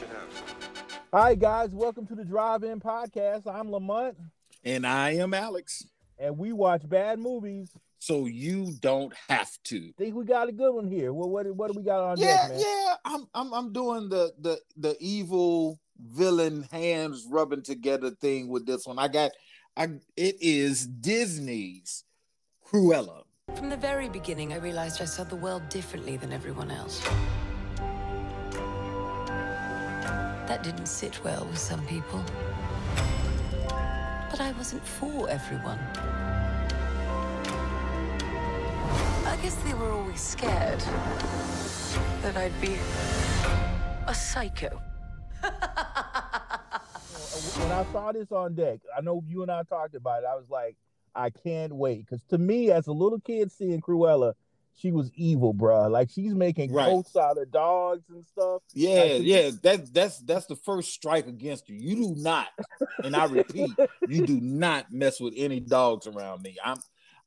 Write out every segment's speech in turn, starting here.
let you have. Hi, guys. Welcome to the Drive In Podcast. I'm Lamont. And I am Alex. And we watch bad movies. So you don't have to. Think we got a good one here. Well, what what do we got on yeah, deck, man? Yeah, I'm I'm I'm doing the the the evil villain hands rubbing together thing with this one. I got I it is Disney's Cruella. From the very beginning, I realized I saw the world differently than everyone else. That didn't sit well with some people. But I wasn't for everyone. I guess they were always scared that I'd be a psycho. when I saw this on deck, I know you and I talked about it. I was like, I can't wait because to me, as a little kid seeing Cruella, she was evil, bro. Like she's making right. coats out of dogs and stuff. Yeah, like, yeah. That that's that's the first strike against you. You do not, and I repeat, you do not mess with any dogs around me. I'm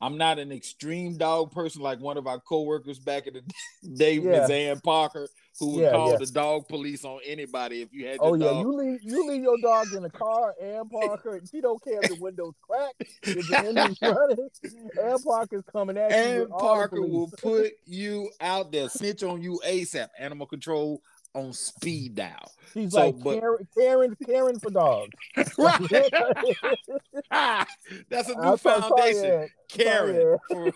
I'm not an extreme dog person like one of our coworkers back in the day, yeah. Ms. Ann Parker, who would yeah, call yeah. the dog police on anybody if you had. oh yeah, dog. you leave you leave your dog in the car, Ann Parker. she don't care if the windows crack, if the engine's running. Ann Parker's coming at Ann you. Ann Parker will put you out there, snitch on you ASAP. Animal control on speed dial. She's so, like but, Karen, Karen, Karen for dogs. right. That's a new I'm foundation. Karen for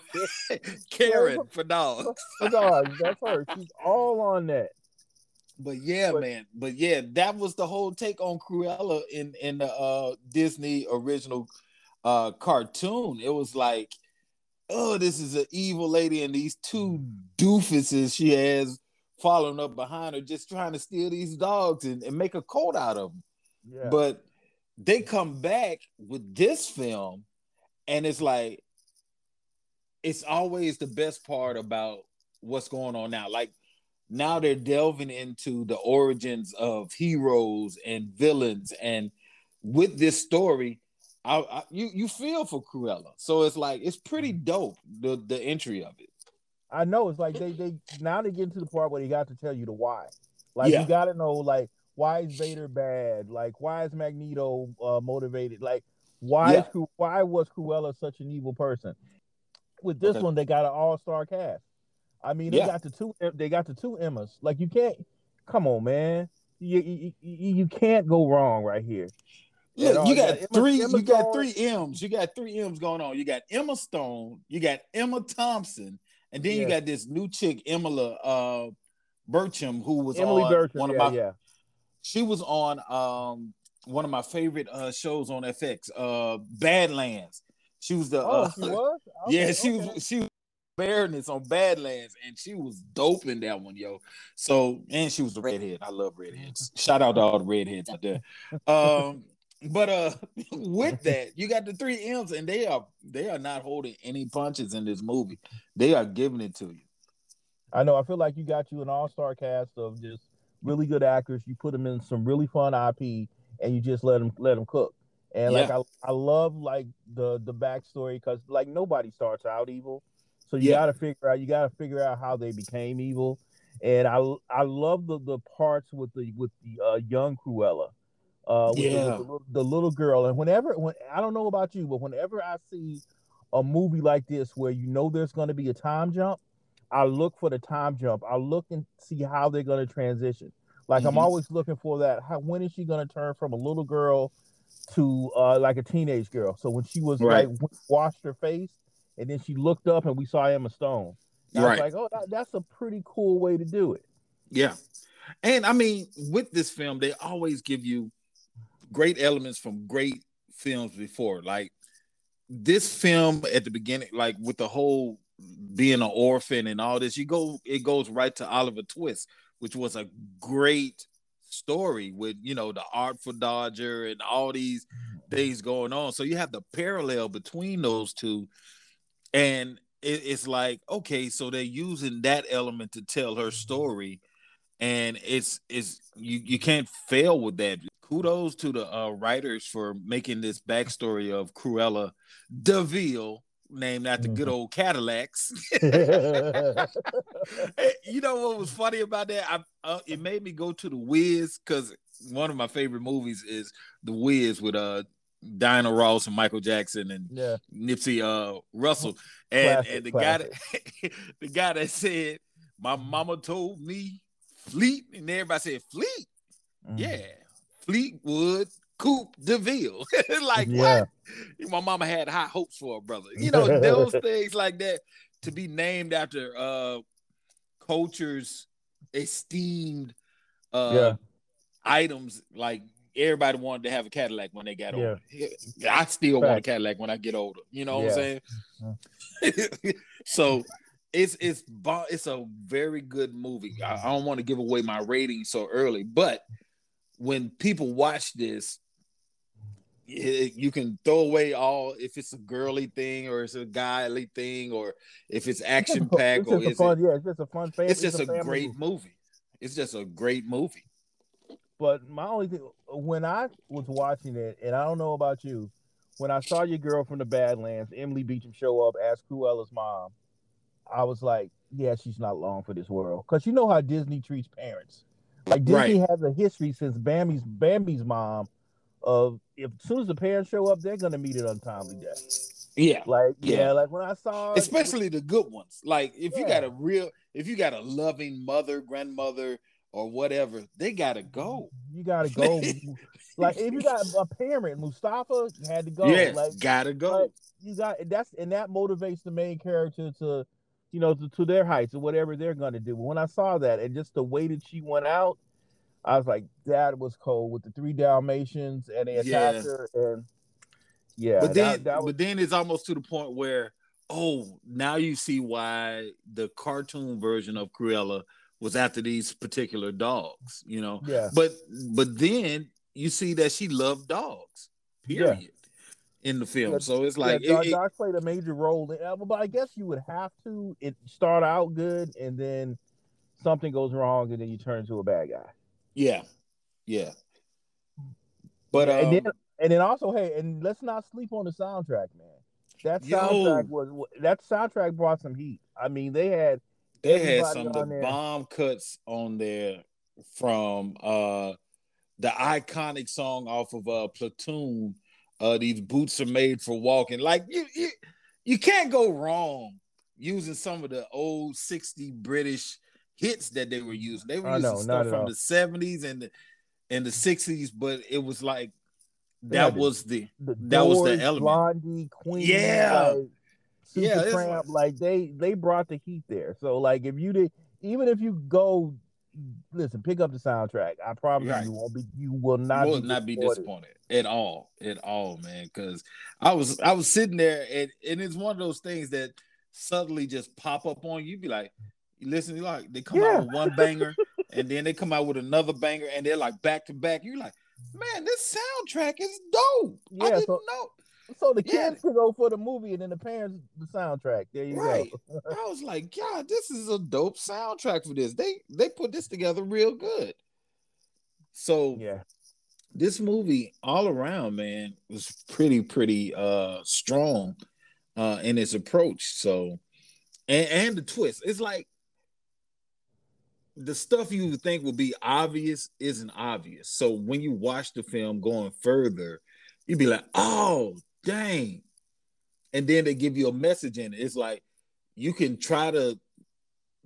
Karen for dogs. for dogs. That's her. She's all on that. But yeah, but, man. But yeah, that was the whole take on Cruella in in the uh, Disney original uh, cartoon. It was like, oh, this is an evil lady, and these two doofuses she has following up behind her, just trying to steal these dogs and, and make a coat out of them. Yeah. But they come back with this film, and it's like it's always the best part about what's going on now. Like now they're delving into the origins of heroes and villains, and with this story, I, I, you you feel for Cruella. So it's like it's pretty mm-hmm. dope the the entry of it. I know it's like they they now they get to the part where they got to tell you the why. Like yeah. you got to know like why is Vader bad? Like why is Magneto uh, motivated? Like why yeah. is why was Cruella such an evil person? With this okay. one, they got an all star cast. I mean, they yeah. got the two they got the two Emmas. Like you can't come on, man. You you, you can't go wrong right here. Look, you got, got three. Emma, you got three M's. You got three M's going on. You got Emma Stone. You got Emma Thompson, and then you got this new chick, Emily uh, who was Emily on one of yeah, my. Yeah. She was on um, one of my favorite uh, shows on FX, uh, Badlands. She was the. Oh, uh, she was. Okay, yeah, she okay. was. She was bareness on Badlands, and she was dope in that one, yo. So, and she was the redhead. I love redheads. Shout out to all the redheads out there. Um, but uh with that you got the three m's and they are they are not holding any punches in this movie. They are giving it to you. I know i feel like you got you an all-star cast of just really good actors. You put them in some really fun ip and you just let them let them cook. And like. I, I love like the the backstory because like nobody starts out evil. So you yeah. got to figure out you got to figure out how they became evil. And i i love the the parts with the with the uh, young cruella uh, yeah. The, the, the, little girl. And whenever, when I don't know about you, but whenever I see a movie like this where you know there's going to be a time jump, I look for the time jump. I look and see how they're going to transition. Like mm-hmm. I'm always looking for that. How when is she going to turn from a little girl to uh, like a teenage girl? So when she was right. like washed her face and then she looked up and we saw Emma Stone. I right. was like, oh, that, that's a pretty cool way to do it. Yeah. And I mean, with this film, they always give you great elements from great films before. Like this film at the beginning, like with the whole being an orphan and all this, you go it goes right to Oliver Twist, which was a great story with you know the Artful Dodger and all these mm-hmm. things going on. So you have the parallel between those two, and it, it's like okay, so they're using that element to tell her story, and it's it's you you can't fail with that kudos to the uh, writers for making this backstory of Cruella de Vil, named after good mm-hmm. old Cadillacs. you know what was funny about that? I, uh, it made me go to the Wiz because one of my favorite movies is the Wiz with uh Diana Ross and Michael Jackson and yeah. Nipsey uh Russell and classic, and the classic. guy that the guy that said my mama told me Fleet and everybody said Fleet mm. yeah Fleetwood Coupe DeVille like yeah. what my mama had high hopes for a brother you know those things like that to be named after uh culture's esteemed uh yeah. items like everybody wanted to have a Cadillac when they got yeah. older. I still Fact. want a Cadillac when I get older. You know what yeah. I'm saying? so it's it's it's a very good movie. I, I don't want to give away my rating so early, but when people watch this, it, you can throw away all if it's a girly thing or it's a guyly thing or if it's action packed or it's fun, it, yeah, it's just a fun. It's just it's a, a great movie. movie. It's just a great movie. But my only thing when I was watching it, and I don't know about you, when I saw your girl from the Badlands, Emily Beecham, show up as Cruella's mom, I was like, yeah, she's not long for this world. Because you know how Disney treats parents. Like Disney right. has a history since Bambi's Bambi's mom of if as soon as the parents show up, they're gonna meet an untimely death. Yeah. Like, yeah, yeah like when I saw especially the good ones. Like if yeah. you got a real if you got a loving mother, grandmother, or whatever, they gotta go. You gotta go. like if you got a parent, Mustafa had to go. Yeah, like, gotta go. you got that's and that motivates the main character to, you know, to, to their heights or whatever they're gonna do. When I saw that and just the way that she went out, I was like, that was cold with the three Dalmatians and they attacked yeah. her and yeah. But then, that, that was... but then it's almost to the point where, oh, now you see why the cartoon version of Cruella was after these particular dogs, you know. Yeah. But but then you see that she loved dogs. Period. Yeah. In the film, yeah, so it's like yeah, it, Doc played a major role. In, uh, but I guess you would have to it start out good and then something goes wrong and then you turn into a bad guy. Yeah, yeah. But um, and then and then also, hey, and let's not sleep on the soundtrack, man. That soundtrack yo, was that soundtrack brought some heat. I mean, they had they had some of the there. bomb cuts on there from uh the iconic song off of uh Platoon. Uh these boots are made for walking. Like you you, you can't go wrong using some of the old 60 British hits that they were using. They were using know, stuff from the 70s and the and the 60s, but it was like that was the, the that Doors, was the element. Blondie, Queen, yeah, like, yeah, Tramp, like they they brought the heat there. So like if you did, even if you go, listen, pick up the soundtrack. I promise right. you won't be, you will not will be not be disappointed at all, at all, man. Because I was I was sitting there and and it's one of those things that suddenly just pop up on you. Be like, listen, like they come yeah. out with one banger and then they come out with another banger and they're like back to back. You're like, man, this soundtrack is dope. Yeah, I didn't so, know. So the kids yeah. can go for the movie and then the parents the soundtrack. There you right. go. I was like, God, this is a dope soundtrack for this. They they put this together real good. So yeah, this movie all around, man, was pretty pretty uh strong uh in its approach. So and and the twist, it's like the stuff you think would be obvious isn't obvious. So when you watch the film going further, you'd be like, oh, dang. And then they give you a message in it. It's like you can try to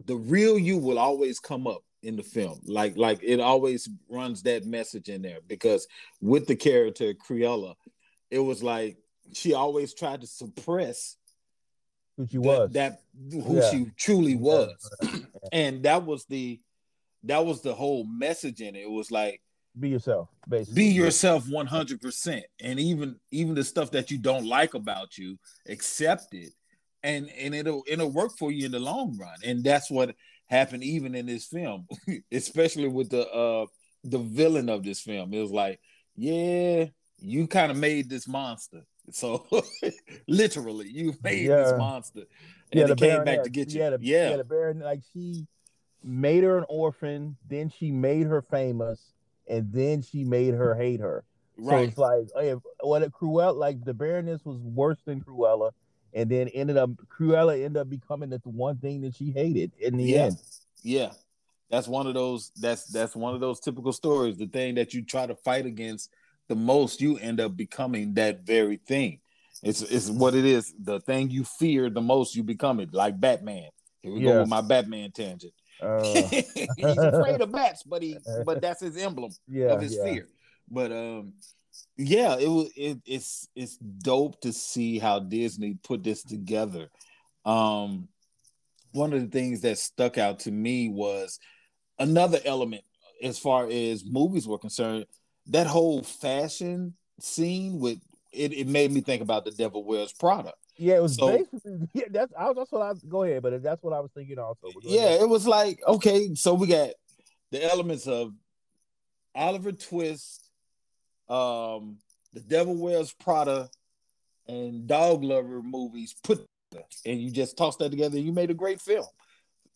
the real you will always come up in the film. Like like it always runs that message in there because with the character Cruella, it was like she always tried to suppress who she was that, who yeah. she truly was. and that was the that was the whole message in it. It was like be yourself basically. Be yourself 100% and even even the stuff that you don't like about you accept it. And and it'll it'll work for you in the long run. And that's what happened even in this film especially with the uh the villain of this film. It was like yeah you kind of made this monster. So literally you made yeah. this monster and yeah, it came back to get you. yeah the, yeah. yeah the baron like she made her an orphan. Then she made her famous and then she made her hate her. Right. So it's like, oh, hey, what Cruella, like the Baroness was worse than Cruella, and then ended up Cruella ended up becoming the one thing that she hated in the yeah. end. Yeah, that's one of those. That's that's one of those typical stories. The thing that you try to fight against the most, you end up becoming that very thing. It's it's what it is. The thing you fear the most, you become it. Like Batman. Here we Yeah. go with my Batman tangent. Uh, He's afraid of bats, but he but that's his emblem yeah, of his yeah. fear. But um, yeah, it was it, it's it's dope to see how Disney put this together. Um, one of the things that stuck out to me was another element as far as movies were concerned. That whole fashion scene with it, it made me think about the Devil Wears Prada. Yeah, it was So- basically yeah. That's I, that's what I was go ahead, but that's what I was thinking also. Yeah, ahead. it was like okay, so we got the elements of Oliver Twist, um, the Devil Wears Prada, and Dog Lover movies put and you just tossed that together. and You made a great film.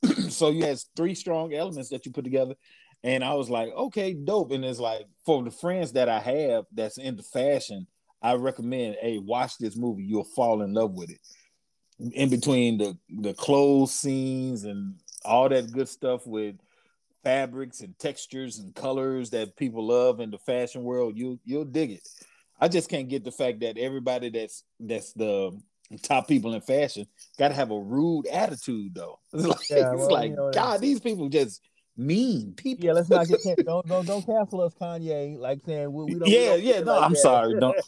so you had three strong elements that you put together, and I was like, okay, dope. And it's like for the friends that I have that's into fashion, I recommend, hey, watch this movie. You'll fall in love with it. In between the the clothes scenes and all that good stuff with fabrics and textures and colors that people love in the fashion world, you you'll dig it. I just can't get the fact that everybody that's that's the top people in fashion got to have a rude attitude though. It's like, Yeah, it's like you know, God, these people just mean people. Yeah, let's not get can- don't don't don't cancel us, Kanye. Like saying we, we don't. we yeah, don't yeah. No, like I'm that. sorry. Don't.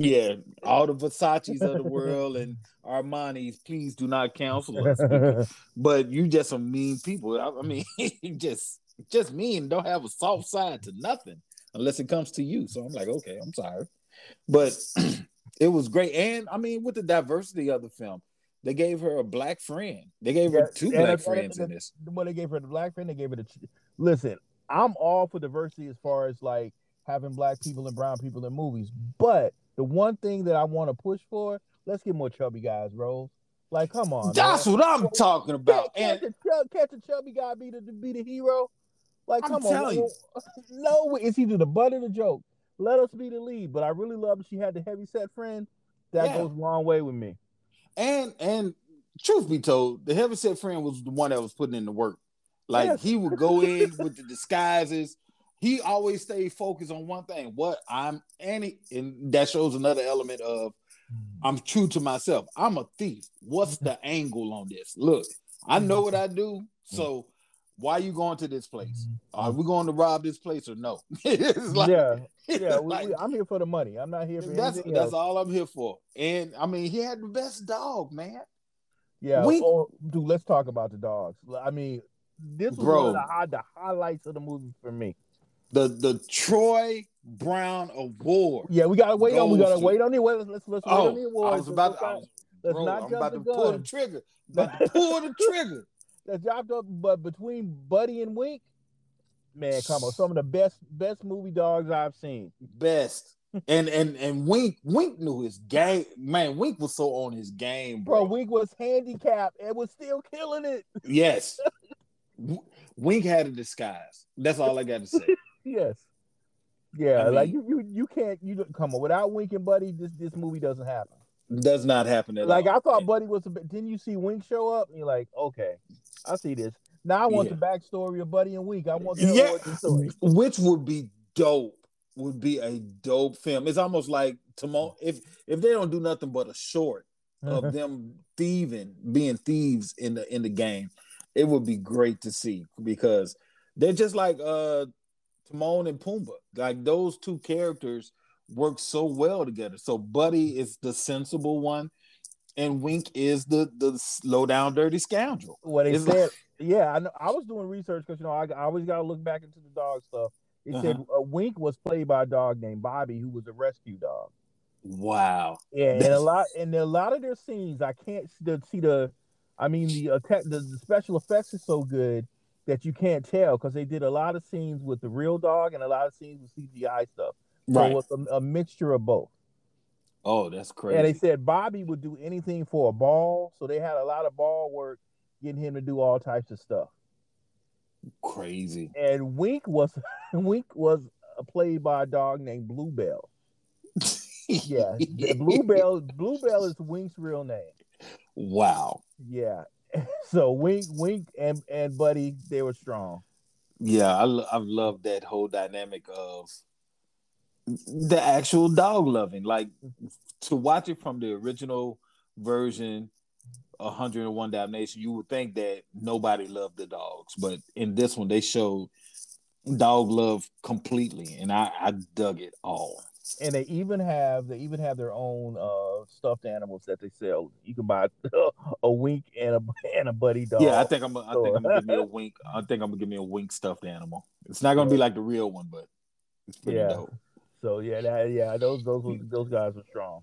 Yeah, all the Versace's of the world and Armani's, please do not cancel us. but you just some mean people. I, I mean, you just just mean. Don't have a soft side to nothing unless it comes to you. So I'm like, okay, I'm sorry, but it was great. And I mean, with the diversity of the film, they gave her a black friend. They gave her two black friends and in this. What they gave her the black friend, they gave her the. ch- Listen, I'm all for diversity as far as like having black people and brown people in movies, but the one thing that I want to push for, let's get more chubby guys, bro. Like, come on, That's man. what I'm talking about. Can't, And can't, the, chub- can't chubby guy be the be the hero? Like, I'm come on, you. no, it's either the butt or the joke. Let us be the lead, but I really love that she had the heavy set friend. That Yeah. goes a long way with me. And and truth be told, the heavyset friend was the one that was putting in the work. Like Yes. he would go in with the disguises. He always stayed focused on one thing. What I'm and, he, and that shows another element of mm. I'm true to myself. I'm a thief. What's the angle on this? Look, I know what I do. So mm. Why you going to this place? Mm-hmm. Are we going to rob this place or no? like, yeah, yeah. Like, we, I'm here for the money. I'm not here for that's anything that's else. all I'm here for. And I mean, he had the best dog, man. Yeah. We- oh, dude, let's talk about the dogs. I mean, this was Bro. one of the, the highlights of the movie for me. The the Troy Brown Award. Yeah, we gotta wait on. We gotta to- wait on the let's let's, let's wait Oh, on the awards. I was about let's, to, I was, let's bro, not I'm jump about the to pull the trigger. To pull the trigger. Let's dropped up, but between Buddy and Wink, man, come on, some of the best best movie dogs I've seen. Best. And and and Wink Wink knew his game. Man, Wink was so on his game, Bro, bro. Wink was handicapped and was still killing it. Yes. Wink had a disguise. That's all I got to say. Yes. Yeah, I like mean- you, you, you can't. You don't- come on without Wink and Buddy. This this movie doesn't happen. Does not happen at Like all. I thought Buddy was. A bit, didn't you see Wink show up? And you're like, okay, I see this. Now I want Yeah. the backstory of Buddy and Wink. I want their yeah, story. which would be dope. Would be a dope film. It's almost like Timon. If if they don't do nothing but a short of them thieving, being thieves in the in the game, it would be great to see because they're just like uh Timon and Pumbaa. Like those two characters work so well together. So Buddy is the sensible one, and Wink is the the slow down dirty scoundrel. what they It's said. yeah, I know. I was doing research because you know I, I always got to look back into the dog stuff. It said Uh-huh. uh, Wink was played by a dog named Bobby, who was a rescue dog. Wow. Yeah, and a lot and a lot of their scenes, I can't see the, see the I mean the, uh, the the special effects are so good that you can't tell because they did a lot of scenes with the real dog and a lot of scenes with CGI stuff. So Right. it was a, a mixture of both. Oh, that's crazy. And they said Bobby would do anything for a ball, so they had a lot of ball work getting him to do all types of stuff. crazy. And Wink was Wink was played by a dog named Bluebell. Yeah, Bluebell Bluebell is Wink's real name. Wow. Yeah. So Wink, Wink, and and Buddy, they were strong. Yeah, I I've loved that whole dynamic of the actual dog loving. Like to watch it from the original version, 101 Dalmatians, you would think that nobody loved the dogs, but in this one, they showed dog love completely, and I, I dug it all. And they even have they even have their own uh stuffed animals that they sell. You can buy a wink and a and a buddy dog. Yeah, I think I'm. I think I'm gonna give me a wink. I think I'm gonna give me a wink stuffed animal. It's not gonna be like the real one, but it's pretty Yeah. dope. So yeah, that, yeah, those those those guys were strong.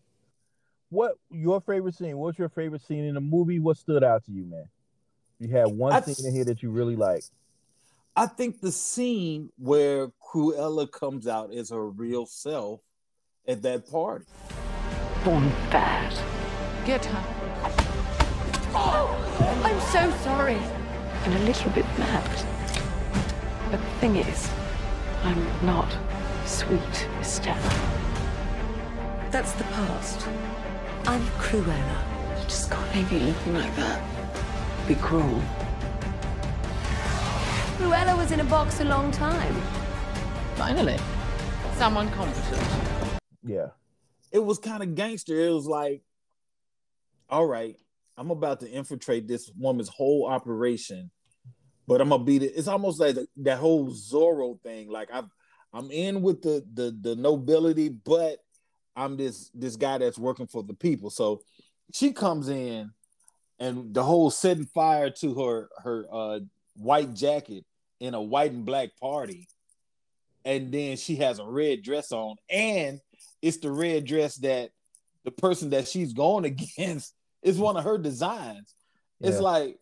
What your favorite scene? What's your favorite scene in the movie? What stood out to you, man? You had one I- scene in here that you really like. I think the scene where Cruella comes out as her real self at that party. Born bad. Get her. Oh, I'm so sorry. And a little bit mad. But the thing is, I'm not sweet Stella. That's the past. I'm Cruella. You just can't leave you looking like that. Be cruel. Cruella was in a box a long time. Finally. Someone competent. Yeah, It was kind of gangster. It was like, all right, I'm about to infiltrate this woman's whole operation, but I'm gonna beat it. It's almost like the, that whole Zorro thing. Like I'm, I'm in with the the the nobility, but I'm this this guy that's working for the people. So she comes in, and the whole setting fire to her her uh, white jacket in a white and black party, and then she has a red dress on, and it's the red dress that the person that she's going against is one of her designs. It's like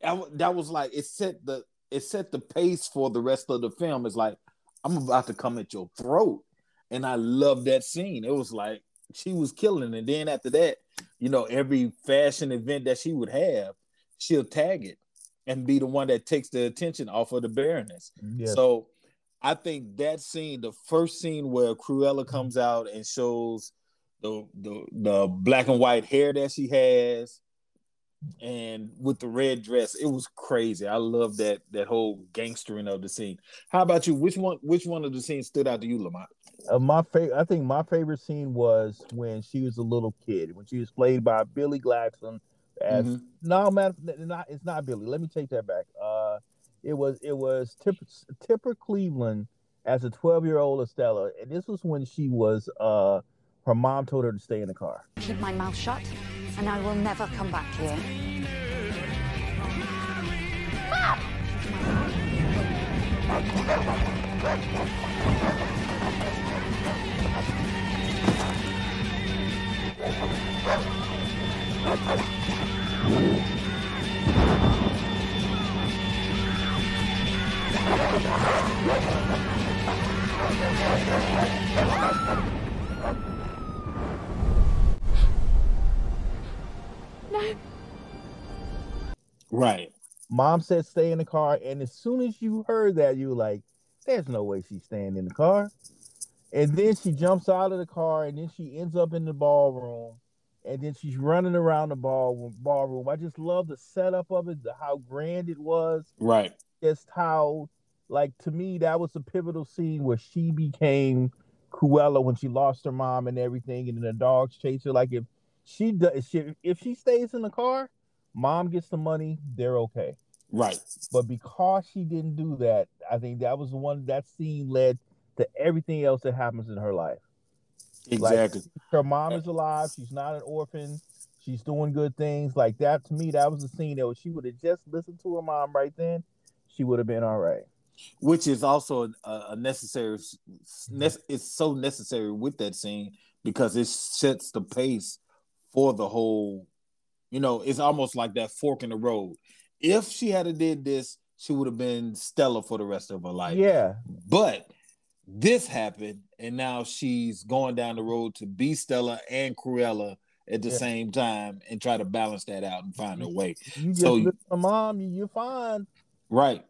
that was like it set the it set the pace for the rest of the film. It's like I'm about to come at your throat, and I love that scene. It was like she was killing, and then after that, you know, every fashion event that she would have, she'll tag it and be the one that takes the attention off of the Baroness. yeah, So I think that scene, the first scene where Cruella comes out and shows the the the black and white hair that she has, and with the red dress, it was crazy. I love that that whole gangstering of the scene. How about you? Which one which one of the scenes stood out to you, Lamont? uh, my favorite. I think my favorite scene was when she was a little kid, when she was played by Billy Gladstone. As Mhm. no matter, not it's not Billy. Let me take that back. Uh, it was it was Tipper, Tipper Cleveland as a twelve year old Estella, and this was when she was uh her mom told her to stay in the car. Keep my mouth shut, and I will never come back here. Right. Mom said stay in the car, and as soon as you heard that, you were like, "There's no way she's staying in the car." And then she jumps out of the car, and then she ends up in the ballroom, and then she's running around the ball ballroom. I just love the setup of it, the, how grand it was, Right. just how, like to me, that was a pivotal scene where she became Cruella when she lost her mom and everything, and then the dogs chase her. Like if she does, she, if she stays in the car, mom gets the money, they're okay. Right. But because she didn't do that, I think that was the one that scene led to everything else that happens in her life. Exactly. Her mom is alive. She's not an orphan. She's doing good things. Like that to me, that was the scene that she would have just listened to her mom right then. She would have been all right. which is also a, a necessary it's so necessary with that scene because it sets the pace for the whole you know it's almost like that fork in the road if she had did this she would have been Stella for the rest of her life yeah, but this happened and now she's going down the road to be Stella and Cruella at the Yeah. same time and try to balance that out and find a way you just So- listen to mom, you, you're fine. Right.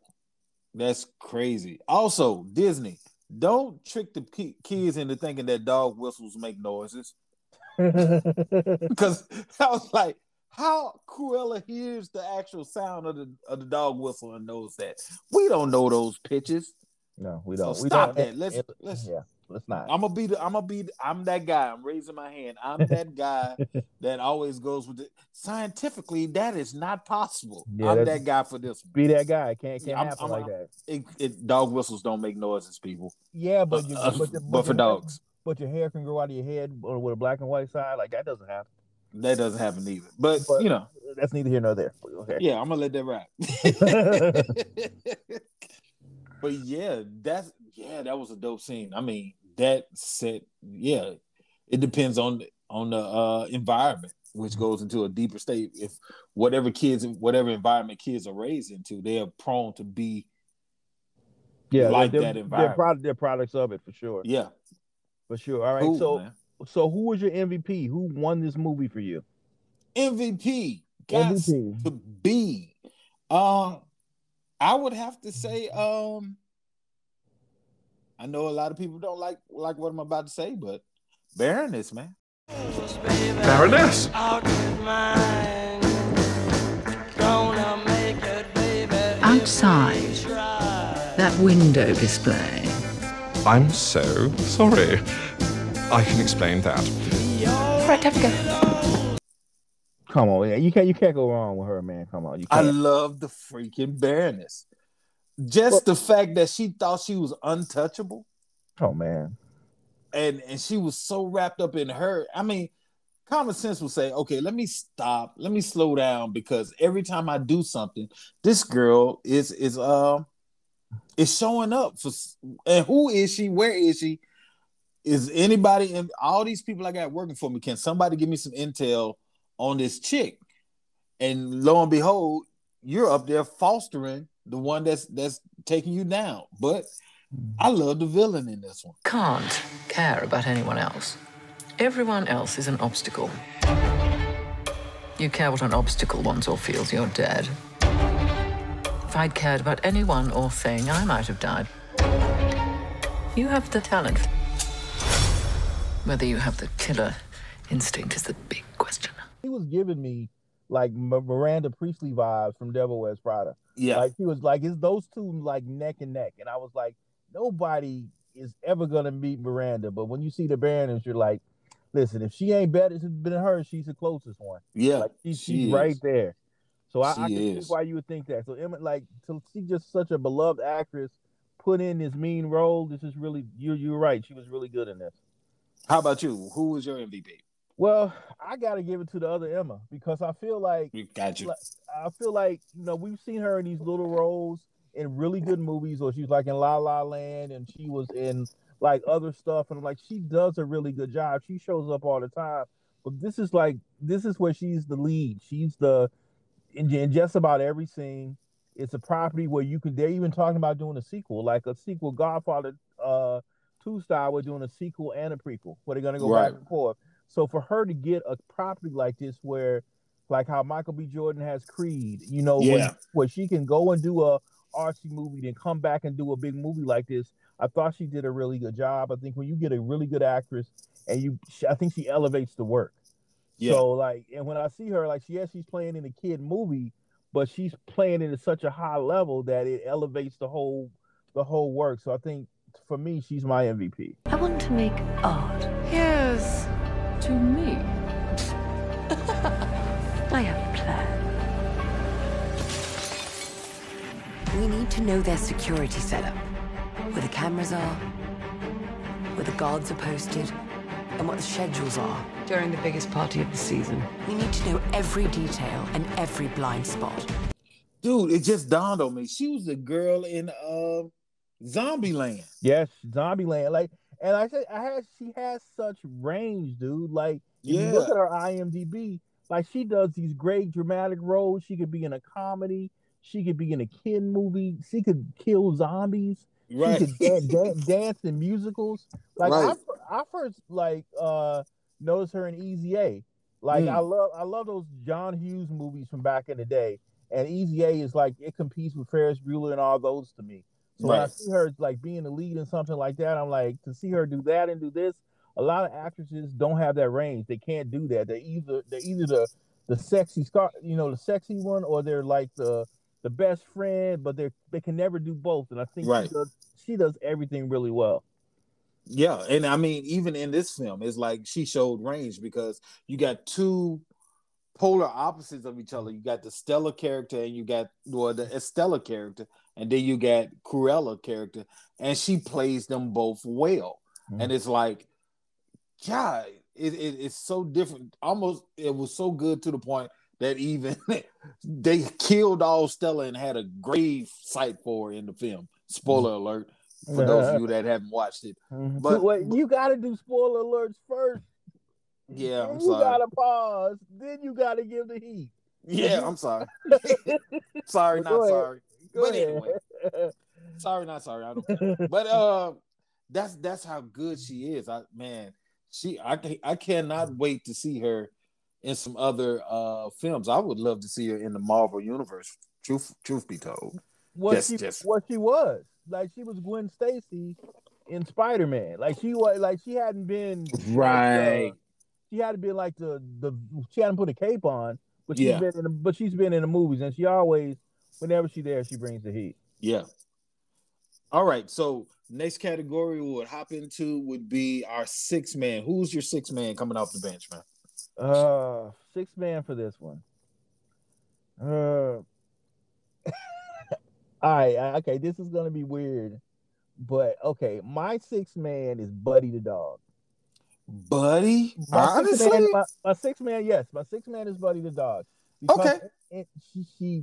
That's crazy. Also, Disney, don't trick the ki- kids into thinking that dog whistles make noises. Because I was like, how Cruella hears the actual sound of the of the dog whistle and knows that. We don't know those pitches. No, we don't. So we stop don't. that. Let's it- let's yeah, let's not. I'm gonna be the I'm gonna be the, I'm that guy. I'm raising my hand. I'm that guy that always goes with it. Scientifically, that is not possible. Yeah, I'm that guy for this one. Be that guy. It can't can't I'm- happen I'm- like that. It, it, dog whistles don't make noises, people. Yeah, but you, Uh, but, the- but for dogs, but your hair can grow out of your head or with a black and white side. Like that doesn't happen. that doesn't happen either. But, But- you know, That's neither here nor there. Okay. yeah, I'm gonna let that ride. but yeah, that's yeah, that was a dope scene. I mean, that set, yeah, it depends on on the uh environment, which goes into a deeper state. If whatever kids, whatever environment kids are raised into, they are prone to be yeah, like they're, that they're, environment. product, they're products of it for sure. yeah. For sure. All right. Cool, so man. so who was your MVP? Who won this movie for you? MVP got MVP. to be. Um, I would have to say, um, I know a lot of people don't like like what I'm about to say, but Baroness, man. Baroness. Outside, that window display. I'm so sorry. I can explain that. Right, time to go. Come on, yeah. You can't you can't go wrong with her, man. Come on. You I can't. I love the freaking Baroness. Just the fact that she thought she was untouchable, oh man. and and she was so wrapped up in her. I mean, common sense would say, okay, let me stop, let me slow down because every time I do something, this girl is is uh is showing up for. And who is she? Where is she? Is anybody in all these people I got working for me? Can somebody give me some intel on this chick? And lo and behold, you're up there fostering the one that's that's taking you down. But I love the villain in this one. Can't care about anyone else. Everyone else is an obstacle. You care what an obstacle wants or feels, you're dead. If I'd cared about anyone or thing, I might have died. You have the talent. Whether you have the killer instinct is the big question. He was giving me like Miranda Priestly vibes from Devil Wears Prada. Yeah. Like he was like, it's those two like neck and neck, and I was like, nobody is ever gonna meet Miranda, but when you see the Baroness, you're like, listen, if she ain't better than her, she's the closest one. yeah. Like she's, she she's is. right there. So I, I can see is. why you would think that. So Emma, like, to see just such a beloved actress put in this mean role, this is really you. You're right. She was really good in this. How about you? Who was your MVP? Well, I got to give it to the other Emma because I feel like We got you. Like, I feel like you know we've seen her in these little roles in really good movies, or she's like in La La Land, and she was in like other stuff, and like she does a really good job. She shows up all the time, but this is like this is where she's the lead. She's the in, in just about every scene. It's a property where you can. They're even talking about doing a sequel, like a sequel, Godfather uh, two style. We're doing a sequel and a prequel, where they're gonna go Right. back and forth. So for her to get a property like this, where like how Michael B. Jordan has Creed, you know, Yeah. where, where she can go and do a artsy movie, then come back and do a big movie like this. I thought she did a really good job. I think when you get a really good actress and you, I think she elevates the work. Yeah. So like, and when I see her, like, yes, she's playing in a kid movie, but she's playing it at such a high level that it elevates the whole, the whole work. So I think for me, she's my MVP. I want to make art. Here's to me. I have a plan. We need to know their security setup. Where the cameras are, where the guards are posted, and what the schedules are. During the biggest party of the season. We need to know every detail and every blind spot. Dude, it just dawned on me. She was the girl in uh Zombieland. Yes, Zombieland. Like, and I said, I had she has such range, dude. Like, if you look at her IMDb, like she does these great dramatic roles. She could be in a comedy. She could be in a kid movie. She could kill zombies. Right. She could dan- dan- dance in musicals. Like Right. I, I first like uh noticed her in Easy A. Like Mm. I love I love those John Hughes movies from back in the day. And Easy A is like it competes with Ferris Bueller and all those to me. So when I see her like being the lead in something like that, I'm like to see her do that and do this. A lot of actresses don't have that range. They can't do that. They're either they're either the the sexy scar, you know, the sexy one, or they're like the the best friend, but they they can never do both. And I think right. she does she does everything really well. Yeah, and I mean, even in this film, it's like she showed range because you got two polar opposites of each other. You got the Stella character and you got well the Estella character, and then you got Cruella character, and she plays them both well. Mm-hmm. And it's like, God, it, it, it's so different. Almost it was so good to the point that even they killed all Stella and had a grave site for in the film. Spoiler mm-hmm. alert for those of you that haven't watched it. Mm-hmm. But Wait, you got to do spoiler alerts first. Yeah, I'm you sorry. gotta pause. Then you gotta give the heat. Yeah, I'm sorry. sorry, not sorry. Go but ahead. anyway, sorry, not sorry. I don't. But uh, that's that's how good she is. I man, she I I cannot wait to see her in some other uh films. I would love to see her in the Marvel universe. Truth truth be told, what just, she just... what she was like she was Gwen Stacy in Spider Man. Like she was like she hadn't been right. Like, uh, she hadn't been like the the she hadn't put a cape on, but she's yeah. been in the, but she's been in the movies and she always whenever she's there she brings the heat. Yeah. All right, so next category we would hop into would be our six man. Who's your six man coming off the bench, man? Uh, six man for this one. Uh, all right, okay, this is gonna be weird, but okay, my six man is Buddy the dog. Buddy, my honestly, six man, my, my, six man, yes, my six man is Buddy the dog. Okay, it, she, she,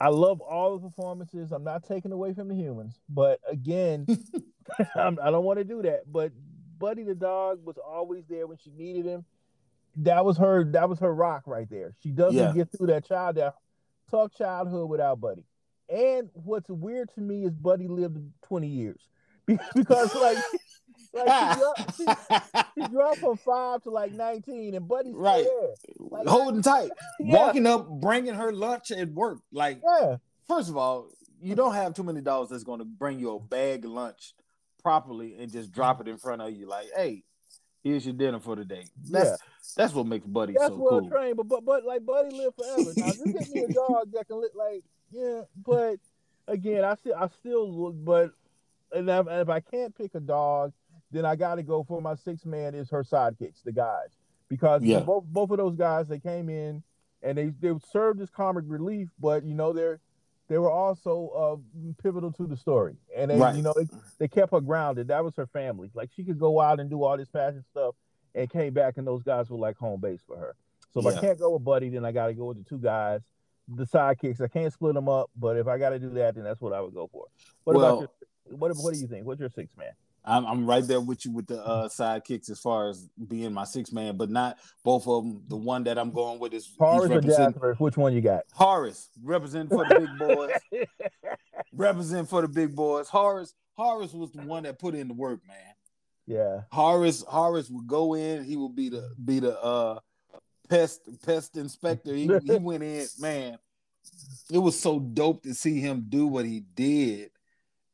I love all the performances. I'm not taking away from the humans, but again, I'm, I do not want to do that. But Buddy the dog was always there when she needed him. That was her. That was her rock right there. She doesn't yeah. get through that child that tough childhood without Buddy. And what's weird to me is Buddy lived 20 years because like, like she, dropped, she, she, dropped from five to like 19 and Buddy's right there. Like, holding tight, yeah. walking up, bringing her lunch at work. Like, yeah. first of all, you don't have too many dogs that's going to bring you a bag lunch properly and just drop it in front of you. Like, hey, here's your dinner for the day. That's yeah. that's what makes Buddy that's so well cool. trained, but, but but like Buddy live forever. Now just get me a dog that can live like yeah, but again, I still I still look, but and if, and if I can't pick a dog, then I got to go for my six man is her sidekicks, the guys, because yeah. both both of those guys they came in and they they served as comic relief, but you know they're they were also uh, pivotal to the story, and they, right. you know they, they kept her grounded. That was her family. Like she could go out and do all this fashion stuff, and came back, and those guys were like home base for her. So if yeah. I can't go with Buddy, then I got to go with the two guys the sidekicks. I can't split them up, but if I got to do that, then that's what I would go for. What well, about your, what? What do you think? What's your six man? I'm, I'm right there with you with the uh, sidekicks as far as being my six man, but not both of them. The one that I'm going with is Horace or Jasper. Which one you got? Horace representing for the big boys. represent for the big boys. Horace Horace was the one that put in the work, man. Yeah. Horace Horace would go in. He would be the be the uh pest pest inspector. He, he went in, man. It was so dope to see him do what he did.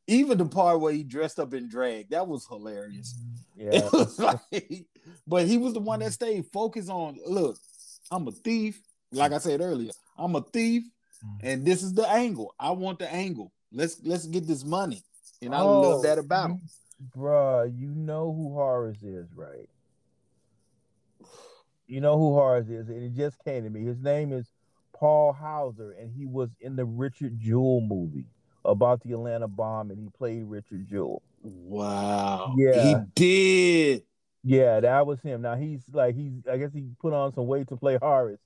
Even the part where he dressed up in drag, that was hilarious. Mm-hmm. Yeah. It was like, but he was the one that mm-hmm. stayed focused on. Look, I'm a thief. Like I said earlier, I'm a thief, mm-hmm. and this is the angle. I want the angle. Let's let's get this money, and I oh, love that about him. Bruh, you know who Horace is, right? You know who Horace is, and it just came to me. His name is Paul Hauser, and he was in the Richard Jewell movie about the Atlanta bomb, and he played Richard Jewell. Wow. Yeah. He did. Yeah, that was him. Now he's like he's I guess he put on some weight to play Horace.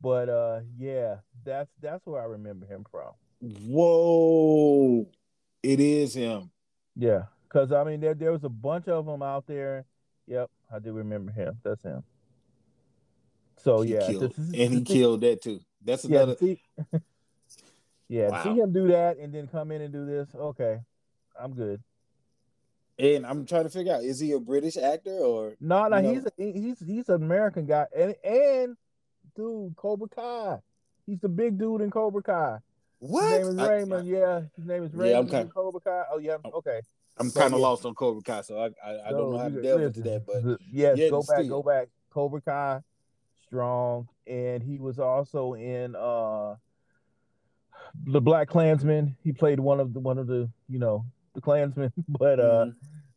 But uh yeah, that's that's where I remember him from. Whoa. It is him. Yeah. Cause I mean there there was a bunch of them out there. Yep, I do remember him. That's him. So he yeah, killed, and he killed that too. That's another. Yeah, yeah wow. see him do that and then come in and do this. Okay, I'm good. And I'm trying to figure out is he a British actor or no? No, he's a, he's he's an American guy, and and dude, Cobra Kai. He's the big dude in Cobra Kai. What? His name is Raymond. I, yeah, his name is Raymond. Yeah, I'm kind of Cobra Kai. Oh yeah, okay. I'm kind of lost on Cobra Kai, so I I, I don't know how to delve into that. But yes, yeah, go back, still. go back. Cobra Kai strong, and he was also in uh the Black Klansman. He played one of the one of the you know the Klansmen, but uh, mm-hmm.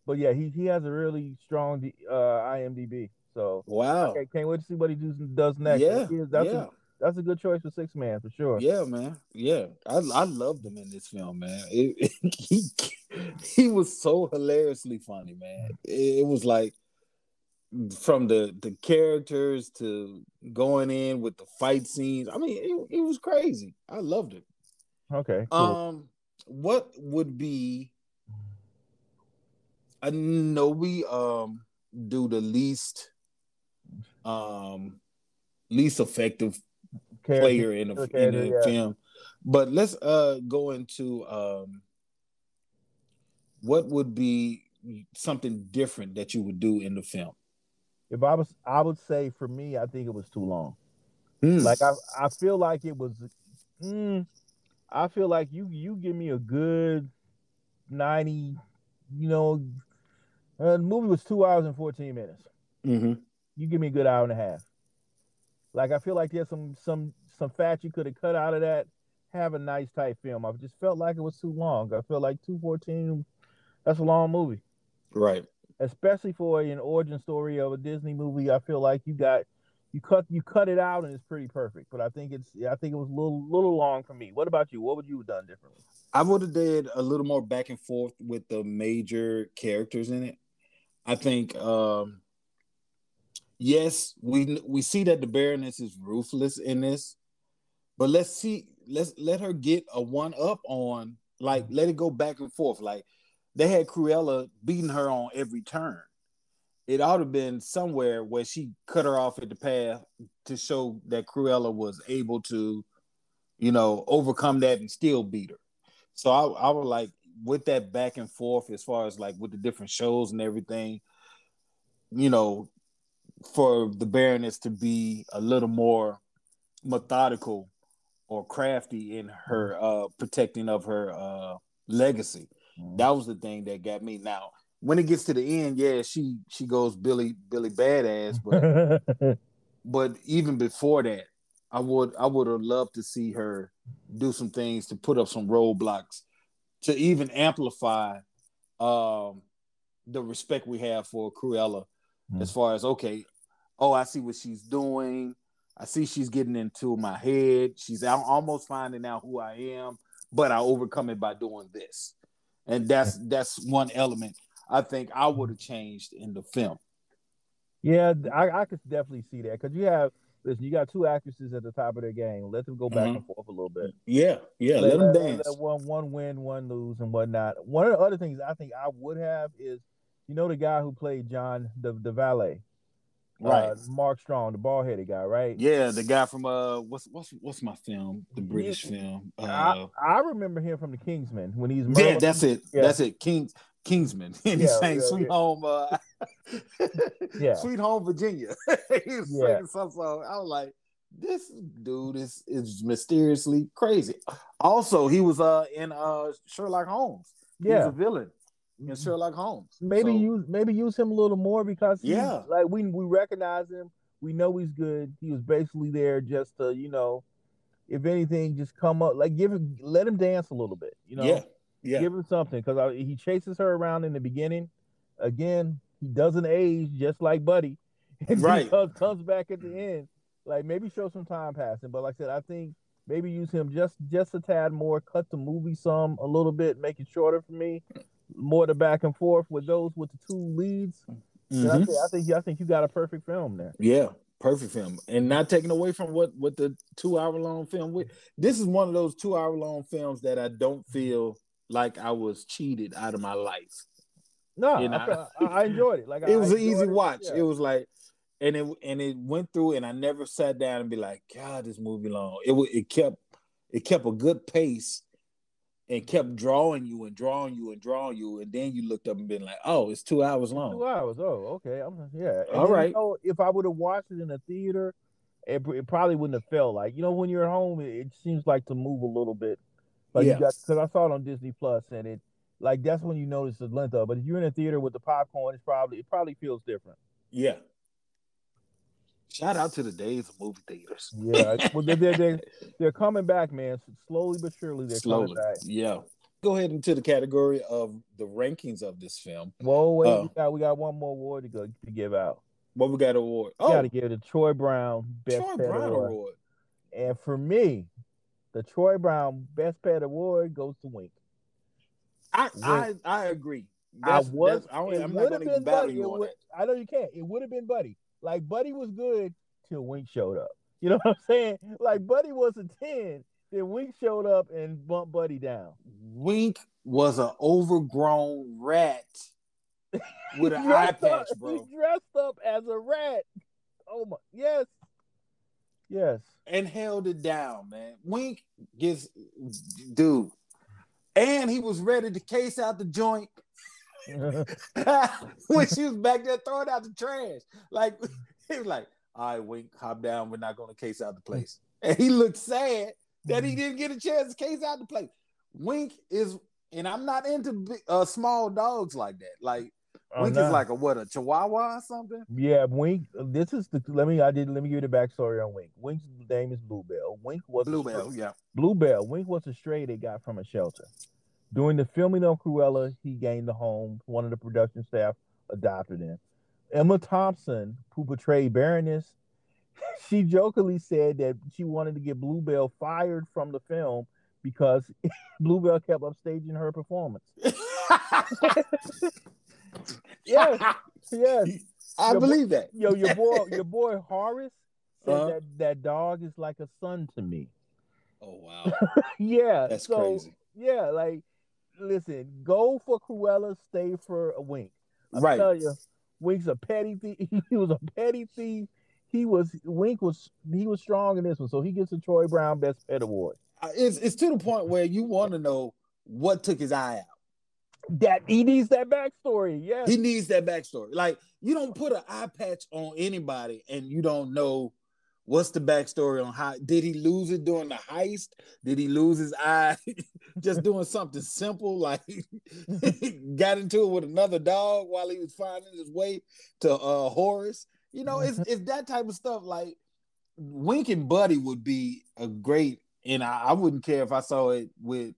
but yeah, he he has a really strong uh IMDb. So wow, I can't wait to see what he does does next. Yeah, that's yeah. A, that's a good choice for six man for sure. Yeah, man. Yeah, I I loved him in this film, man. It, it, he he was so hilariously funny, man. It, it, was like from the the characters to going in with the fight scenes. I mean, it, it was crazy. I loved it. Okay. Cool. Um, what would be? I know we um do the least um least effective Character, player in a, in a yeah. film, but let's uh go into um what would be something different that you would do in the film? If I was, I would say for me, I think it was too long. Mm. Like I, I feel like it was. Mm, I feel like you you give me a good ninety. You know, uh, the movie was two hours and fourteen minutes. Mm-hmm. You give me a good hour and a half. Like I feel like there's some some some fat you could have cut out of that. Have a nice tight film. I just felt like it was too long. I feel like two fourteen. That's a long movie. Right. Especially for an origin story of a Disney movie, I feel like you got you cut you cut it out and it's pretty perfect. But I think it's I think it was a little little long for me. What about you? What would you have done differently? I would have did a little more back and forth with the major characters in it. I think um yes, we we see that the Baroness is ruthless in this, but let's see let's let her get a one up on like let it go back and forth. Like they had Cruella beating her on every turn it ought to have been somewhere where she cut her off at the path to show that Cruella was able to, you know, overcome that and still beat her. So I, I would like with that back and forth as far as like with the different shows and everything, you know, for the Baroness to be a little more methodical or crafty in her uh protecting of her uh legacy. Mm-hmm. That was the thing that got me. Now, when it gets to the end, yeah, she she goes Billy Billy badass, but but even before that, I would I would have loved to see her do some things to put up some roadblocks to even amplify um the respect we have for Cruella mm. as far as okay, oh, I see what she's doing. I see she's getting into my head. She's almost finding out who I am, but I overcome it by doing this. And that's that's one element I think I would have changed in the film. Yeah, I, I could definitely see that because you have listen, you got two actresses at the top of their game. Let them go back mm-hmm. and forth a little bit. Yeah, yeah, let, let them dance. Let one one win, one lose, and whatnot. One of the other things I think I would have is, you know, the guy who played John the the valet, right? Uh, Mark Strong, the bald headed guy, right? Yeah, the guy from uh, what's what's what's my film? The British yeah. film. Uh, I, I remember him from the Kingsman when he's yeah, that's it, yeah. that's it, Kings Kingsman, and he's saying yeah, "Sweet yeah. Home," uh, yeah, "Sweet Home Virginia." he's yeah. singing some song. I was like, "This dude is is mysteriously crazy." Also, he was uh in uh Sherlock Holmes. Yeah, he's a villain in mm-hmm. Sherlock Holmes. Maybe so, use maybe use him a little more because yeah, like we we recognize him. We know he's good. He was basically there just to you know, if anything, just come up like give him let him dance a little bit. You know. Yeah yeah. Give him something because he chases her around in the beginning. Again, he doesn't age just like Buddy. And right. comes, comes back at the end. Like maybe show some time passing. But like I said, I think maybe use him just just a tad more, cut the movie some a little bit, make it shorter for me. More the back and forth with those with the two leads. Mm-hmm. I, think, I think I think you got a perfect film there. Yeah, perfect film and not taking away from what what the two hour long film with this is one of those two hour long films that i don't feel like I was cheated out of my life. No, know? I, I, enjoyed it. Like it was an easy watch. It, yeah. it was like, and it and it went through, and I never sat down and be like, God, this movie long. It it kept it kept a good pace, and kept drawing you and drawing you and drawing you, and then you looked up and been like, oh, it's two hours long. Two hours. Oh, okay. I'm yeah. And All then, right. You know, if I would have watched it in a theater, it, it, probably wouldn't have felt like you know when you're at home, it, it seems like to move a little bit like yeah. because I saw it on Disney Plus and it like that's when you notice the length of it. But if you're in a theater with the popcorn, it's probably it probably feels different. Yeah. Shout out to the days of movie theaters. Yeah, well, they're, they're, they're coming back, man. Slowly but surely, they're slowly. coming back. Yeah. Go ahead into the category of the rankings of this film. Whoa, wait, uh, we, got, we got one more award to go to give out. What we got award? Oh, got to give it to Troy Brown Best Troy Brown award. award. And for me, the Troy Brown Best Pet Award goes to Wink. I I, I agree. That's, I was. I am not going to battle you on would, I know you can't. It would have been Buddy. Like Buddy was good till Wink showed up. You know what I'm saying? Like Buddy was a ten, then Wink showed up and bumped Buddy down. Wink was an overgrown rat with an eye patch, bro. He dressed up as a rat. Oh my, yes, yes, and held it down, man. Wink gets, dude, and he was ready to case out the joint when she was back there throwing out the trash. Like he was like, "All right, Wink, hop down. We're not going to case out the place." And he looked sad that he didn't get a chance to case out the place. Wink is, and I'm not into big, uh, small dogs like that. Like Oh, Wink is like a what a Chihuahua or something. Yeah, Wink. This is the let me I did let me give you the backstory on Wink. Wink's name is Bluebell. Wink was Bluebell. Yeah, Bluebell. Wink was a stray they got from a shelter. During the filming of Cruella, he gained the home. One of the production staff adopted him. Emma Thompson, who portrayed Baroness, she jokingly said that she wanted to get Bluebell fired from the film because Bluebell kept upstaging her performance. yes, yes. I your believe boy, that. Yo, your boy, your boy Horace said uh-huh. that that dog is like a son to me. Oh wow. yeah. That's so, crazy. Yeah, like listen, go for Cruella, stay for a wink. I right. tell you, Wink's a petty thief. He was a petty thief. He was Wink was he was strong in this one, so he gets a Troy Brown Best Pet Award. Uh, it's it's to the point where you want to know what took his eye out. That he needs that backstory. Yeah, he needs that backstory. Like you don't put an eye patch on anybody, and you don't know What's the backstory on how did he lose it during the heist? Did he lose his eye just doing something simple like got into it with another dog while he was finding his way to uh Horace? You know, it's it's that type of stuff. Like Wink and Buddy would be a great, and I, I wouldn't care if I saw it with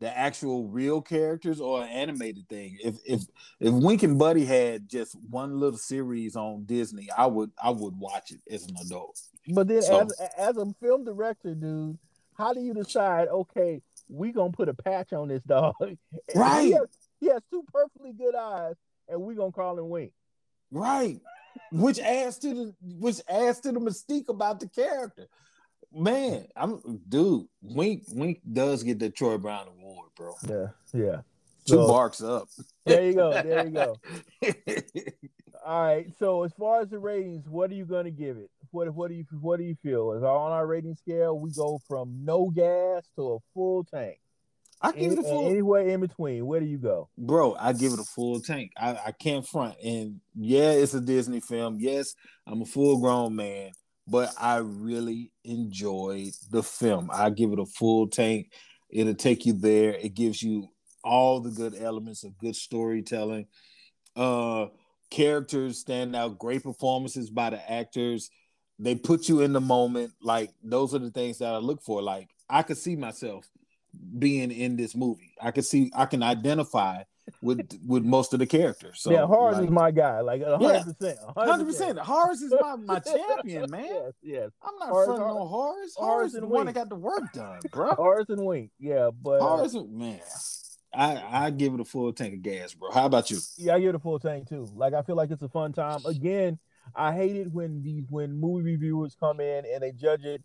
the actual real characters or an animated thing. If if if Wink and Buddy had just one little series on Disney, I would I would watch it as an adult. But then so, as as a film director, dude, how do you decide, okay, we gonna put a patch on this dog? Right. He has, he has, two perfectly good eyes, and we gonna call him Wink. Right. which adds to the which adds to the mystique about the character. Man, I'm dude. Wink Wink does get the Troy Brown Award, bro. Yeah, yeah. Two so, barks up. There you go. There you go. All right. So as far as the ratings, what are you gonna give it? What what do you what do you feel? Is on our rating scale, we go from no gas to a full tank. I give it a full anywhere in between. Where do you go, bro? I give it a full tank. I, I can't front. And yeah, it's a Disney film. Yes, I'm a full grown man but I really enjoyed the film. I give it a full tank. It'll take you there. It gives you all the good elements of good storytelling. Uh characters stand out, great performances by the actors. They put you in the moment. Like those are the things that I look for. Like I could see myself being in this movie. I could see I can identify with with most of the characters. So yeah, Horace like, is my guy. Like hundred percent, hundred percent. Horace is my, my champion, man. Yes, yes. I'm not Horace, fronting on Horace. Horace is the one that got the work done, bro. Horace and Wink, yeah, but uh, Horace, uh, man. I I give it a full tank of gas, bro. How about you? Yeah, I give it a full tank too. Like I feel like it's a fun time. Again, I hate it when these when movie reviewers come in and they judge it,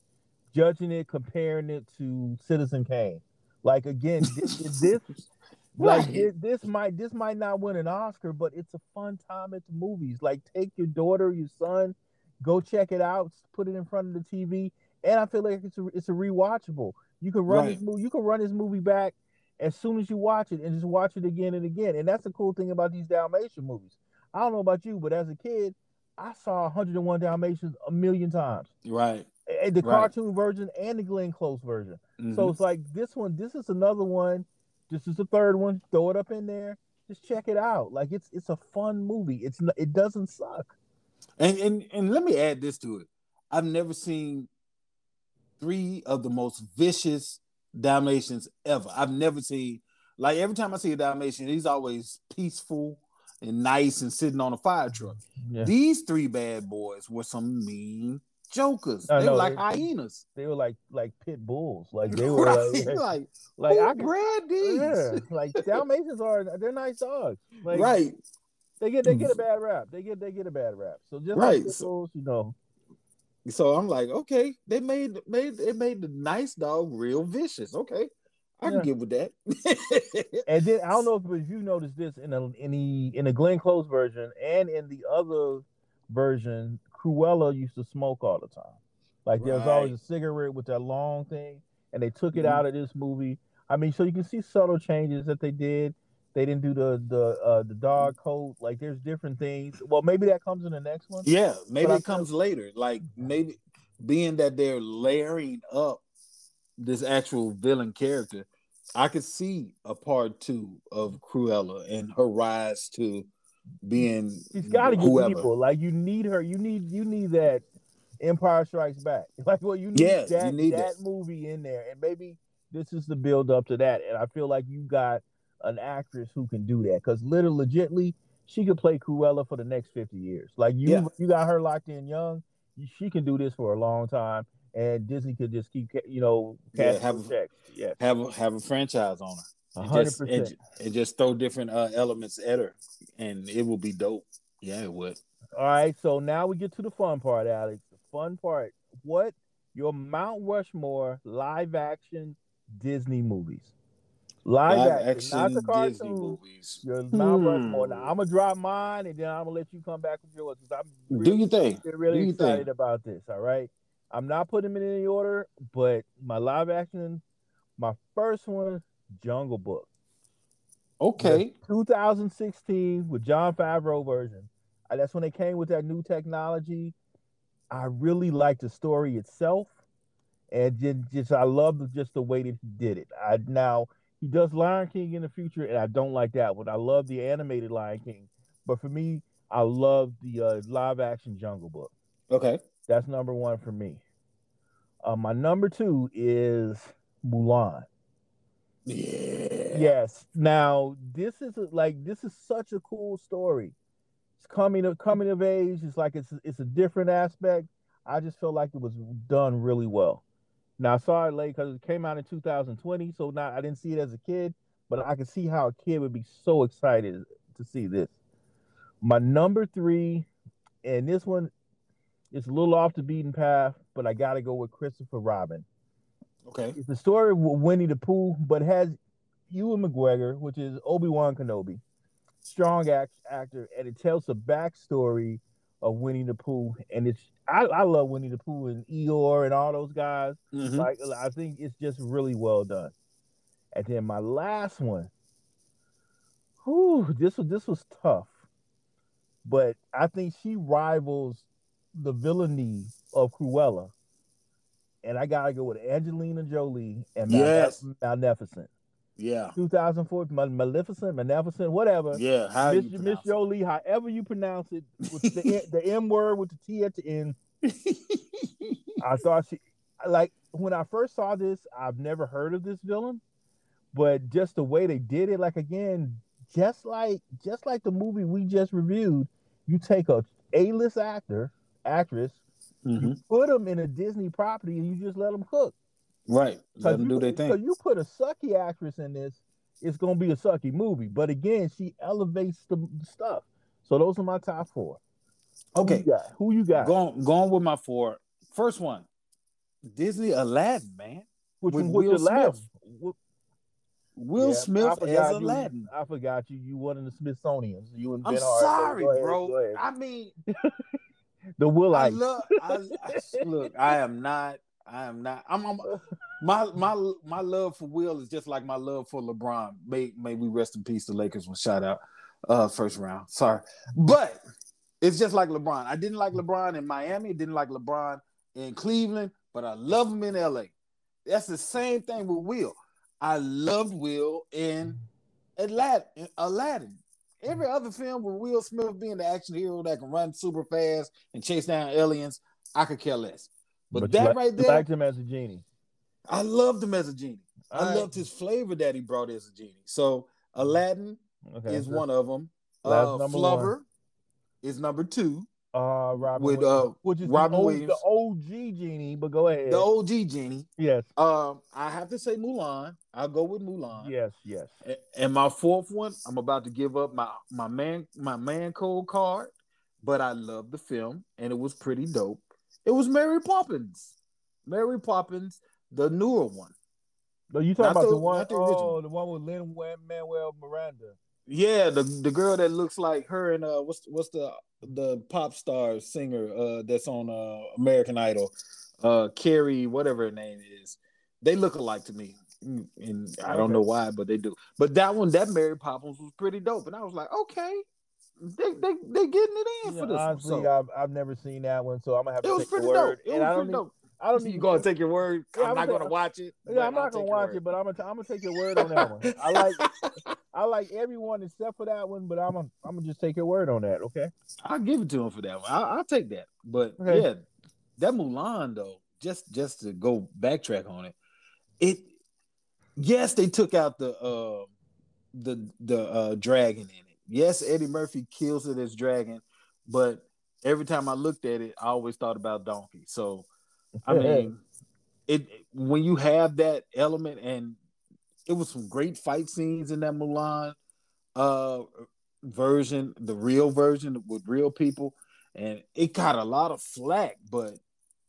judging it, comparing it to Citizen Kane. Like again, this, this like it, this might this might not win an Oscar, but it's a fun time at the movies. Like take your daughter, your son, go check it out, put it in front of the TV, and I feel like it's a it's a rewatchable. You can run right. this movie, you can run this movie back as soon as you watch it and just watch it again and again. And that's the cool thing about these Dalmatian movies. I don't know about you, but as a kid, I saw 101 Dalmatians a million times. Right. The right. cartoon version and the Glenn Close version. Mm-hmm. So it's like this one, this is another one this is the third one. Throw it up in there. Just check it out. Like it's it's a fun movie. It's it doesn't suck. And and and let me add this to it. I've never seen three of the most vicious Dalmatians ever. I've never seen like every time I see a Dalmatian, he's always peaceful and nice and sitting on a fire truck. Yeah. These three bad boys were some mean jokers. they were like they, hyenas. They were like like pit bulls. Like they were right? like like, like I bred these. Yeah, like Dalmatians are they're nice dogs. Like, right. They get they get a mm. bad rap. They get they get a bad rap. So just right. like bulls, you know. So I'm like, okay, they made made it made the nice dog real vicious. Okay. I yeah. can get with that. and then I don't know if you noticed this in a in the in the Glenn Close version and in the other version, Cruella used to smoke all the time. Like there was always a cigarette with that long thing, and they took it mm-hmm. out of this movie. I mean, so you can see subtle changes that they did. They didn't do the the uh, the dog coat. Like there's different things. Well, maybe that comes in the next one. Yeah, maybe but it comes later. Like maybe being that they're layering up this actual villain character, I could see a part two of Cruella and her rise to being. She's got to get people like you need her. You need you need that Empire Strikes Back. Like well, you need yeah, that you need that, movie in there, and maybe this is the build up to that. And I feel like you got an actress who can do that because little legitly she could play Cruella for the next fifty years. Like you, yeah. you got her locked in young. She can do this for a long time and Disney could just keep you know yeah, have a. Yeah, have a, have a franchise on her. Hundred percent, and just throw different uh, elements at her, and it will be dope. Yeah, it would. All right, so now we get to the fun part, Alex. The fun part. What your Mount Rushmore live action Disney movies? Live, live action, action, not the cartoon. Disney movies. Your Mount hmm. Rushmore. Now I'm gonna drop mine, and then I'm gonna let you come back with yours. I'm really, Do you think? Really excited think? about this. All right. I'm not putting them in any order, but my live action, my first one, Jungle Book. Okay. 2016 with Jon Favreau version. Uh, that's when they came with that new technology. I really liked the story itself, and just, just I love just the way that he did it. I now he does Lion King in the future, and I don't like that one. I love the animated Lion King, but for me, I love the uh, live action Jungle Book. Okay. That's number one for me. Uh, my number two is Mulan. Yeah. Yes. Now this is a, like this is such a cool story. It's coming of coming of age. It's like it's it's a different aspect. I just felt like it was done really well. Now I saw it late because it came out in 2020, so now I didn't see it as a kid, but I can see how a kid would be so excited to see this. My number three, and this one is a little off the beaten path, but I got to go with Christopher Robin. Okay. It's the story of Winnie the Pooh, but has Ewan McGregor, which is Obi Wan Kenobi, strong act, actor, and it tells the backstory of Winnie the Pooh. And it's I, I love Winnie the Pooh and Eeyore and all those guys. Mm-hmm. Like I think it's just really well done. And then my last one, whew, this was this was tough, but I think she rivals the villainy of Cruella, and I gotta go with Angelina Jolie and yes. Maleficent. Yeah. 2004, Maleficent, Maleficent, whatever. Yeah. Miss, Miss Jolie, however you pronounce it, with the, the M word with the T at the end. I thought she, like, when I first saw this, I've never heard of this villain, but just the way they did it, like, again, just like just like the movie we just reviewed, you take a A-list actor actress, mm-hmm. you put them in a Disney property and you just let them cook. Right. Let them do their thing. So you put a sucky actress in this, it's gonna be a sucky movie. But again, she elevates the, stuff. So those are my top four. Okay. Who you got? Who you? Going going with my four. First one, Disney Aladdin, man. Which with Will Smith. Will yeah, Smith as you, Aladdin. I forgot you. You one of the Smithsonians. You and I'm Ben sorry, ahead, bro. I mean, the will I love. I, I, look, I am not. I am not. I'm, I'm, my my my love for Will is just like my love for LeBron. May may we rest in peace. The Lakers was shot out uh first round. Sorry, but it's just like LeBron. I didn't like LeBron in Miami. Didn't like LeBron in Cleveland, but I love him in LA. That's the same thing with Will. I loved Will in Aladdin. Aladdin. Every other film with Will Smith being the action hero that can run super fast and chase down aliens, I could care less. But, but that right there, liked him as a genie. I loved him as a genie. All I right. loved his flavor that he brought as a genie. So Aladdin okay, is one of them. Uh, Flubber one. is number two. Uh, Robin with uh, which is Robin the, old, Williams, the OG genie. But go ahead, the OG genie. Yes. Um, I have to say Mulan. I'll go with Mulan. Yes, yes. And, and my fourth one, I'm about to give up my my man my man code card, but I love the film and it was pretty dope. It was Mary Poppins. Mary Poppins, the newer one. No, you talking not about the, the one, the, oh, the one with Lin Manuel Miranda. Yeah, the the girl that looks like her and uh, what's what's the the pop star singer uh that's on uh American Idol, uh Carrie, whatever her name is. They look alike to me, mm, and I don't know why, but they do. But that one, that Mary Poppins was pretty dope, and I was like, okay, they they they getting it in yeah, for this. Honestly, one, so. I've I've never seen that one, so I'm gonna have to. It was pretty dope. It was pretty dope. I don't. Think You gonna take your word? Yeah, I'm, I'm not gonna watch it. Yeah, I'm not gonna watch it, but I'm gonna I'm gonna take your word on that one. I like I like everyone except for that one, but I'm gonna I'm gonna just take your word on that. Okay. I'll give it to him for that one. I'll, I'll take that. But okay. yeah, that Mulan though, just just to go backtrack on it, it yes they took out the uh the the uh dragon in it. Yes, Eddie Murphy kills it as dragon, but every time I looked at it, I always thought about Donkey. So, I mean, it when you have that element, and it was some great fight scenes in that Mulan uh, version, the real version with real people, and it got a lot of flack, but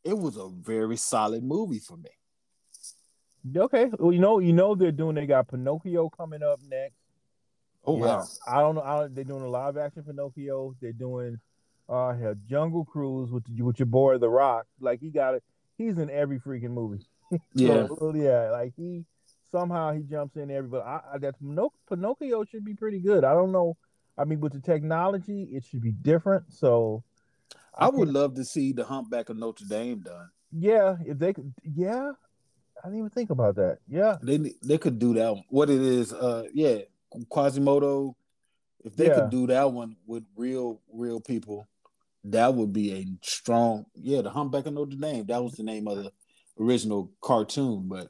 it was a very solid movie for me. Okay, well, you know, you know they're doing. They got Pinocchio coming up next. Oh yeah. wow! I don't know. I don't, they're doing a live action Pinocchio. They're doing uh hell, Jungle Cruise with with your boy The Rock. Like he got it. He's in every freaking movie. Yeah, so, yeah. Like he somehow he jumps in every. But I, I, that's Pinocchio should be pretty good. I don't know. I mean, with the technology, it should be different. So, I, I would love to see the Humpback of Notre Dame done. Yeah, if they could. Yeah, I didn't even think about that. Yeah, they they could do that. One. What it is? Uh, yeah, Quasimodo. If they yeah. could do that one with real real people, that would be a strong yeah the humpback of notre dame that was the name of the original cartoon but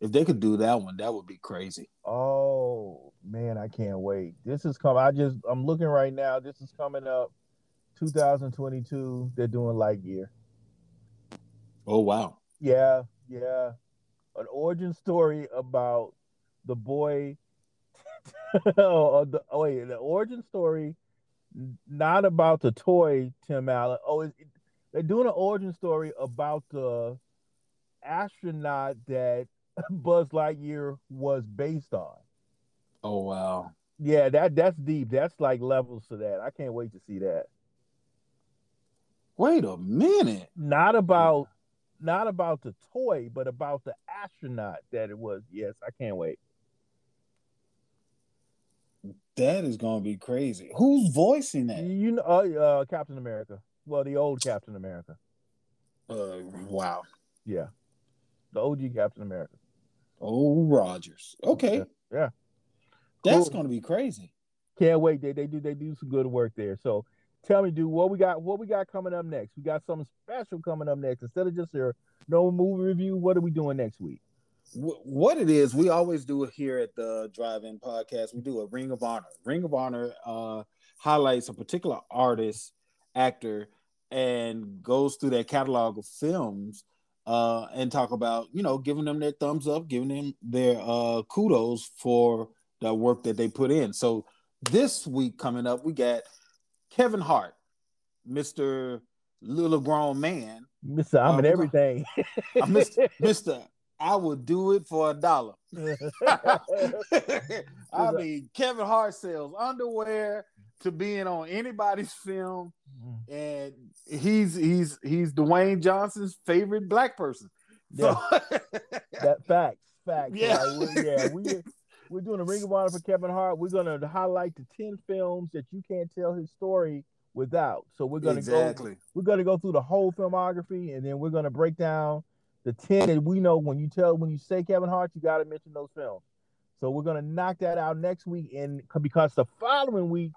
if they could do that one that would be crazy. Oh man i can't wait. This is coming i just i'm looking right now this is coming up 2022 they're doing lightyear. Oh wow. Yeah yeah. An origin story about the boy oh, the, oh wait the origin story not about the toy Tim Allen. Oh, it, it, they're doing an origin story about the astronaut that Buzz Lightyear was based on. Oh wow. Yeah, that that's deep. That's like levels to that. I can't wait to see that. Wait a minute. Not about not about the toy, but about the astronaut that it was. Yes, I can't wait. That is gonna be crazy. Who's voicing that? You know, uh, uh, Captain America. Well, the old Captain America. Uh, wow. Yeah, the OG Captain America. Oh, Rogers. Okay. Yeah. yeah. That's cool. gonna be crazy. Can't wait. They they do they do some good work there. So tell me, dude, what we got? What we got coming up next? We got something special coming up next. Instead of just your no movie review, what are we doing next week? What it is, we always do it here at the Drive-In Podcast. We do a Ring of Honor. Ring of Honor uh, highlights a particular artist, actor, and goes through their catalog of films uh, and talk about, you know, giving them their thumbs up, giving them their uh, kudos for the work that they put in. So this week coming up, we got Kevin Hart, Mister Little Grown Man, Mister I'm uh, in everything, Mister Mister I would do it for a dollar. I mean, Kevin Hart sells underwear to being on anybody's film, mm-hmm. and he's he's he's Dwayne Johnson's favorite black person. Yeah. So that facts, facts. Yeah, we're, yeah. We we're doing a Ring of Honor for Kevin Hart. We're gonna highlight the ten films that you can't tell his story without. So we're gonna exactly. go. We're gonna go through the whole filmography, and then we're gonna break down the 10 that we know when you tell when you say Kevin Hart, you got to mention those films. So we're gonna knock that out next week, and because the following week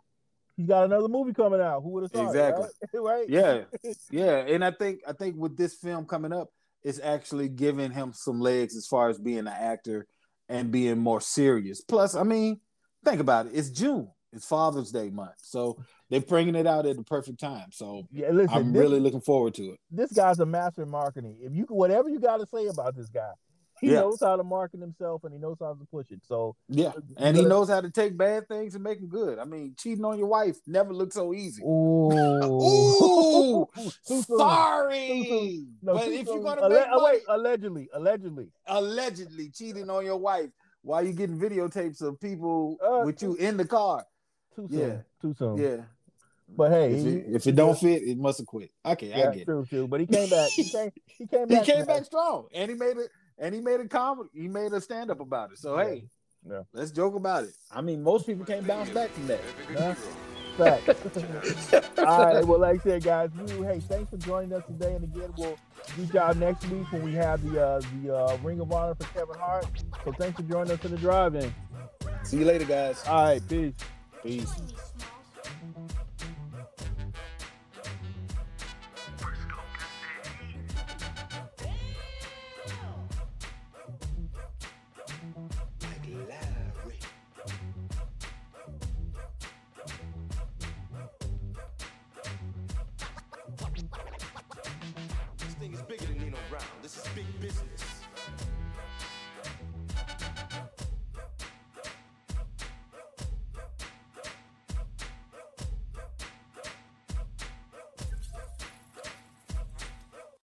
he's got another movie coming out. Who would have thought? Exactly. Right? right? Yeah, yeah, and I think I think with this film coming up, it's actually giving him some legs as far as being an actor and being more serious. Plus, I mean, think about it. It's June. It's Father's Day month, so they're bringing it out at the perfect time. So yeah, listen, I'm this, really looking forward to it. This guy's a master in marketing. If you whatever you got to say about this guy, he yeah. knows how to market himself and he knows how to push it. So yeah, and he knows how to take bad things and make them good. I mean, cheating on your wife never looked so easy. Ooh, Ooh sorry. No, but if you're gonna Alle- make money, wait, allegedly, allegedly, allegedly cheating on your wife while you getting videotapes of people uh, with you in the car. Too soon. Yeah, too soon. Yeah. But hey, if it, if it don't fit, it must have quit. Okay, yeah, I get true, it. True, But he came back. He came. He came back. he came back strong, and he made it and he made a comedy. He made a stand up about it. So yeah. hey, yeah. let's joke about it. I mean, most people can't bounce back from that. Yeah. All right. Well, like I said, guys, we, hey, thanks for joining us today. And again, we'll reach out next week when we have the uh, the uh, Ring of Honor for Kevin Hart. So thanks for joining us in the drive-in. See you later, guys. All right. Peace. Peace.